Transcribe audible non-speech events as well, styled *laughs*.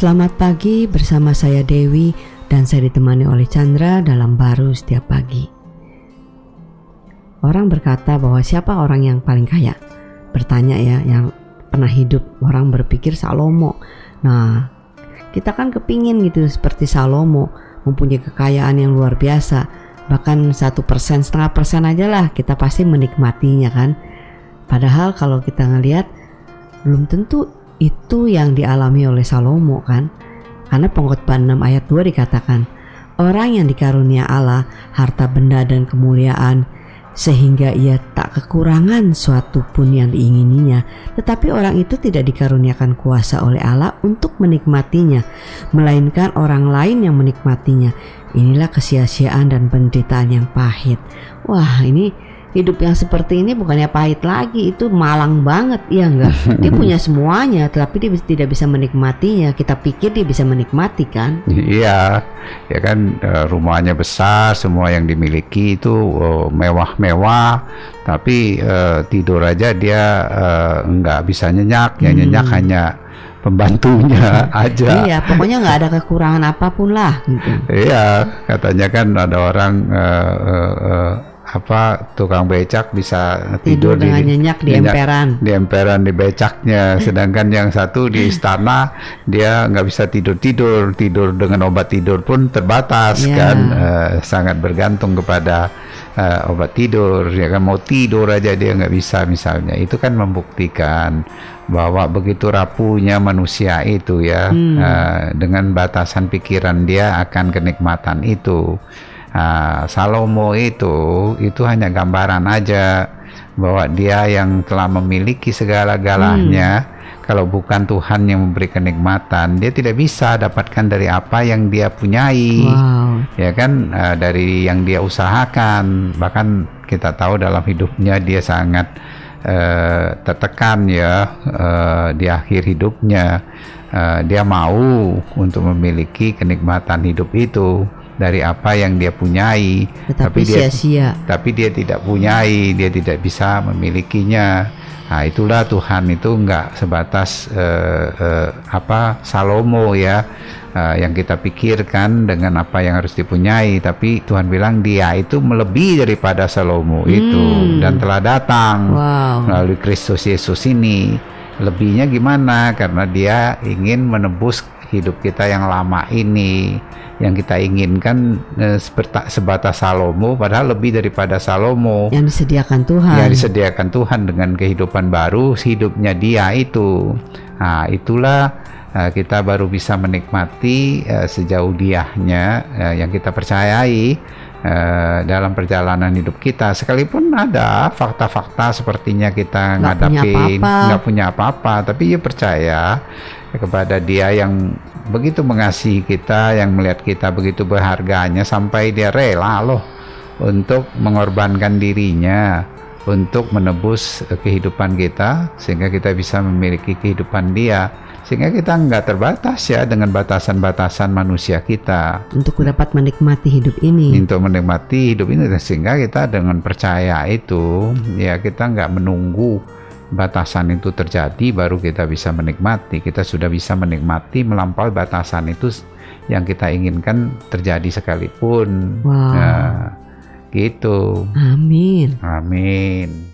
Selamat pagi bersama saya Dewi dan saya ditemani oleh Chandra dalam baru setiap pagi. Orang berkata bahwa siapa orang yang paling kaya? Bertanya ya, yang pernah hidup orang berpikir Salomo. Nah, kita kan kepingin gitu seperti Salomo mempunyai kekayaan yang luar biasa. Bahkan satu persen, setengah persen aja lah kita pasti menikmatinya kan. Padahal kalau kita ngelihat belum tentu itu yang dialami oleh Salomo kan. Karena pengkhotbah 6 ayat 2 dikatakan, orang yang dikarunia Allah harta benda dan kemuliaan sehingga ia tak kekurangan suatu pun yang diingininya. Tetapi orang itu tidak dikaruniakan kuasa oleh Allah untuk menikmatinya, melainkan orang lain yang menikmatinya. Inilah kesia-siaan dan penderitaan yang pahit. Wah, ini hidup yang seperti ini bukannya pahit lagi itu malang banget ya enggak dia *laughs* punya semuanya tapi dia tidak bisa menikmatinya kita pikir dia bisa menikmati kan iya ya kan eh, rumahnya besar semua yang dimiliki itu oh, mewah-mewah tapi uh, tidur aja dia uh, nggak bisa nyenyak yang nyenyak hmm. hanya pembantunya *laughs* aja. Iya, pokoknya nggak ada kekurangan apa pun lah. Gitu. Iya, katanya kan ada orang uh, uh, uh, apa tukang becak bisa tidur, tidur dengan di, nyenyak di nyenyak, emperan. di emperan di becaknya. *laughs* Sedangkan yang satu di istana dia nggak bisa tidur tidur. Tidur dengan obat tidur pun terbatas yeah. kan. Uh, sangat bergantung kepada uh, obat tidur. Ya kan mau tidur aja dia nggak bisa misalnya. Itu kan membuktikan bahwa begitu rapuhnya manusia itu ya hmm. uh, dengan batasan pikiran dia akan kenikmatan itu Nah, Salomo itu itu hanya gambaran aja bahwa dia yang telah memiliki segala-galanya. Hmm. Kalau bukan Tuhan yang memberi kenikmatan, dia tidak bisa dapatkan dari apa yang dia punyai. Wow. Ya kan uh, dari yang dia usahakan. Bahkan kita tahu dalam hidupnya dia sangat uh, tertekan ya uh, di akhir hidupnya. Uh, dia mau untuk memiliki kenikmatan hidup itu dari apa yang dia punyai. Tetapi tapi dia sia-sia. tapi dia tidak punyai dia tidak bisa memilikinya. Nah itulah Tuhan itu enggak sebatas uh, uh, apa Salomo ya uh, yang kita pikirkan dengan apa yang harus dipunyai. Tapi Tuhan bilang dia itu melebihi daripada Salomo hmm. itu dan telah datang wow. melalui Kristus Yesus ini. Lebihnya gimana? Karena dia ingin menebus hidup kita yang lama ini yang kita inginkan eh, sebatas Salomo padahal lebih daripada Salomo. Yang disediakan Tuhan. Yang disediakan Tuhan dengan kehidupan baru hidupnya dia itu. Nah itulah kita baru bisa menikmati uh, sejauh diahnya uh, yang kita percayai dalam perjalanan hidup kita. Sekalipun ada fakta-fakta sepertinya kita ngadapin nggak punya apa-apa tapi ya percaya kepada dia yang begitu mengasihi kita, yang melihat kita begitu berharganya sampai dia rela loh untuk mengorbankan dirinya untuk menebus kehidupan kita sehingga kita bisa memiliki kehidupan dia. Sehingga kita nggak terbatas ya dengan batasan-batasan manusia kita. Untuk dapat menikmati hidup ini. Untuk menikmati hidup ini sehingga kita dengan percaya itu ya kita nggak menunggu batasan itu terjadi baru kita bisa menikmati. Kita sudah bisa menikmati melampaui batasan itu yang kita inginkan terjadi sekalipun. Wow. nah, gitu. Amin. Amin